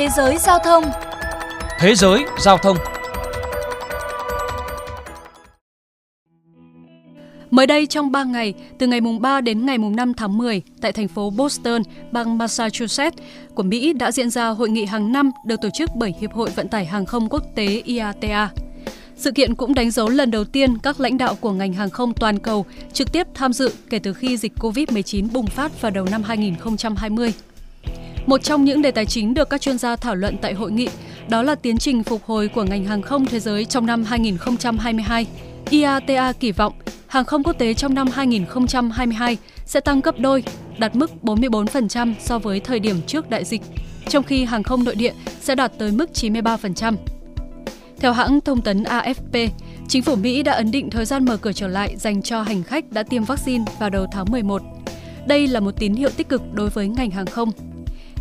Thế giới giao thông Thế giới giao thông Mới đây trong 3 ngày, từ ngày mùng 3 đến ngày mùng 5 tháng 10, tại thành phố Boston, bang Massachusetts của Mỹ đã diễn ra hội nghị hàng năm được tổ chức bởi Hiệp hội Vận tải Hàng không Quốc tế IATA. Sự kiện cũng đánh dấu lần đầu tiên các lãnh đạo của ngành hàng không toàn cầu trực tiếp tham dự kể từ khi dịch COVID-19 bùng phát vào đầu năm 2020. Một trong những đề tài chính được các chuyên gia thảo luận tại hội nghị đó là tiến trình phục hồi của ngành hàng không thế giới trong năm 2022. IATA kỳ vọng hàng không quốc tế trong năm 2022 sẽ tăng gấp đôi, đạt mức 44% so với thời điểm trước đại dịch, trong khi hàng không nội địa sẽ đạt tới mức 93%. Theo hãng thông tấn AFP, chính phủ Mỹ đã ấn định thời gian mở cửa trở lại dành cho hành khách đã tiêm vaccine vào đầu tháng 11. Đây là một tín hiệu tích cực đối với ngành hàng không.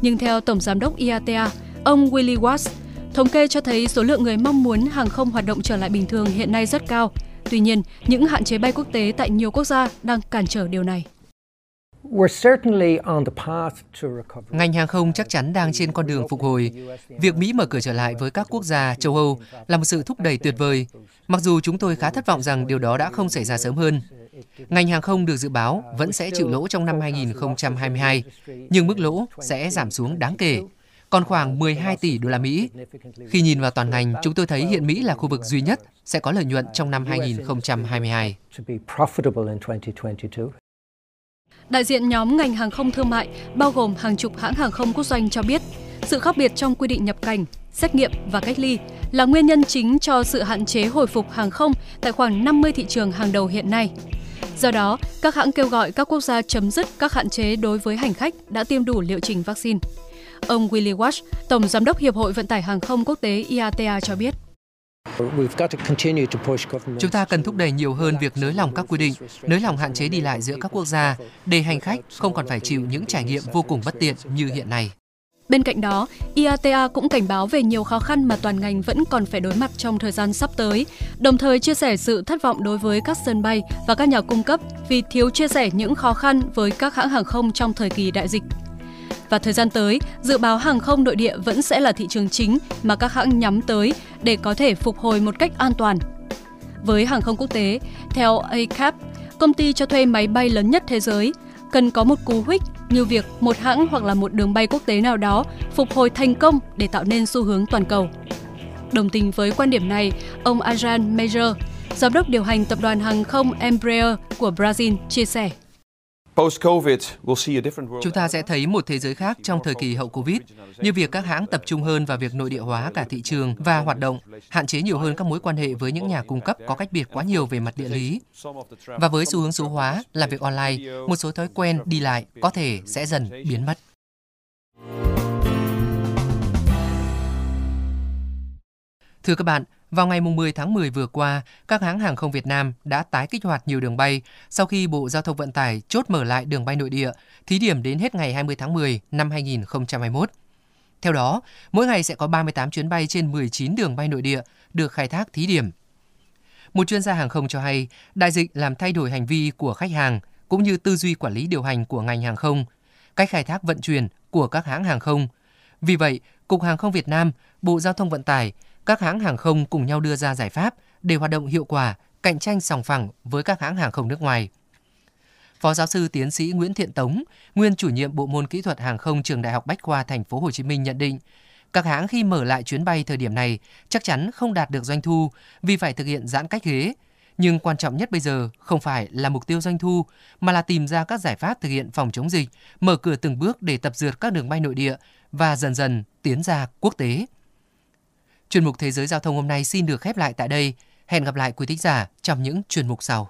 Nhưng theo Tổng Giám đốc IATA, ông Willie Watts, thống kê cho thấy số lượng người mong muốn hàng không hoạt động trở lại bình thường hiện nay rất cao. Tuy nhiên, những hạn chế bay quốc tế tại nhiều quốc gia đang cản trở điều này. Ngành hàng không chắc chắn đang trên con đường phục hồi. Việc Mỹ mở cửa trở lại với các quốc gia châu Âu là một sự thúc đẩy tuyệt vời, mặc dù chúng tôi khá thất vọng rằng điều đó đã không xảy ra sớm hơn. Ngành hàng không được dự báo vẫn sẽ chịu lỗ trong năm 2022, nhưng mức lỗ sẽ giảm xuống đáng kể, còn khoảng 12 tỷ đô la Mỹ. Khi nhìn vào toàn ngành, chúng tôi thấy hiện Mỹ là khu vực duy nhất sẽ có lợi nhuận trong năm 2022. Đại diện nhóm ngành hàng không thương mại, bao gồm hàng chục hãng hàng không quốc doanh cho biết, sự khác biệt trong quy định nhập cảnh, xét nghiệm và cách ly là nguyên nhân chính cho sự hạn chế hồi phục hàng không tại khoảng 50 thị trường hàng đầu hiện nay. Do đó, các hãng kêu gọi các quốc gia chấm dứt các hạn chế đối với hành khách đã tiêm đủ liệu trình vaccine. Ông Willie Walsh, Tổng Giám đốc Hiệp hội Vận tải Hàng không Quốc tế IATA cho biết. Chúng ta cần thúc đẩy nhiều hơn việc nới lỏng các quy định, nới lỏng hạn chế đi lại giữa các quốc gia để hành khách không còn phải chịu những trải nghiệm vô cùng bất tiện như hiện nay. Bên cạnh đó, IATA cũng cảnh báo về nhiều khó khăn mà toàn ngành vẫn còn phải đối mặt trong thời gian sắp tới, đồng thời chia sẻ sự thất vọng đối với các sân bay và các nhà cung cấp vì thiếu chia sẻ những khó khăn với các hãng hàng không trong thời kỳ đại dịch. Và thời gian tới, dự báo hàng không nội địa vẫn sẽ là thị trường chính mà các hãng nhắm tới để có thể phục hồi một cách an toàn. Với hàng không quốc tế, theo ACAP, công ty cho thuê máy bay lớn nhất thế giới, cần có một cú hích như việc một hãng hoặc là một đường bay quốc tế nào đó phục hồi thành công để tạo nên xu hướng toàn cầu. Đồng tình với quan điểm này, ông Ajan Major, giám đốc điều hành tập đoàn hàng không Embraer của Brazil, chia sẻ. Chúng ta sẽ thấy một thế giới khác trong thời kỳ hậu Covid, như việc các hãng tập trung hơn vào việc nội địa hóa cả thị trường và hoạt động, hạn chế nhiều hơn các mối quan hệ với những nhà cung cấp có cách biệt quá nhiều về mặt địa lý. Và với xu hướng số hóa, làm việc online, một số thói quen đi lại có thể sẽ dần biến mất. Thưa các bạn, vào ngày 10 tháng 10 vừa qua, các hãng hàng không Việt Nam đã tái kích hoạt nhiều đường bay sau khi Bộ Giao thông Vận tải chốt mở lại đường bay nội địa, thí điểm đến hết ngày 20 tháng 10 năm 2021. Theo đó, mỗi ngày sẽ có 38 chuyến bay trên 19 đường bay nội địa được khai thác thí điểm. Một chuyên gia hàng không cho hay, đại dịch làm thay đổi hành vi của khách hàng cũng như tư duy quản lý điều hành của ngành hàng không, cách khai thác vận chuyển của các hãng hàng không. Vì vậy, Cục Hàng không Việt Nam, Bộ Giao thông Vận tải các hãng hàng không cùng nhau đưa ra giải pháp để hoạt động hiệu quả, cạnh tranh sòng phẳng với các hãng hàng không nước ngoài. Phó giáo sư tiến sĩ Nguyễn Thiện Tống, nguyên chủ nhiệm bộ môn kỹ thuật hàng không trường Đại học Bách khoa Thành phố Hồ Chí Minh nhận định, các hãng khi mở lại chuyến bay thời điểm này chắc chắn không đạt được doanh thu vì phải thực hiện giãn cách ghế. Nhưng quan trọng nhất bây giờ không phải là mục tiêu doanh thu, mà là tìm ra các giải pháp thực hiện phòng chống dịch, mở cửa từng bước để tập dượt các đường bay nội địa và dần dần tiến ra quốc tế. Chuyên mục Thế giới Giao thông hôm nay xin được khép lại tại đây. Hẹn gặp lại quý thính giả trong những chuyên mục sau.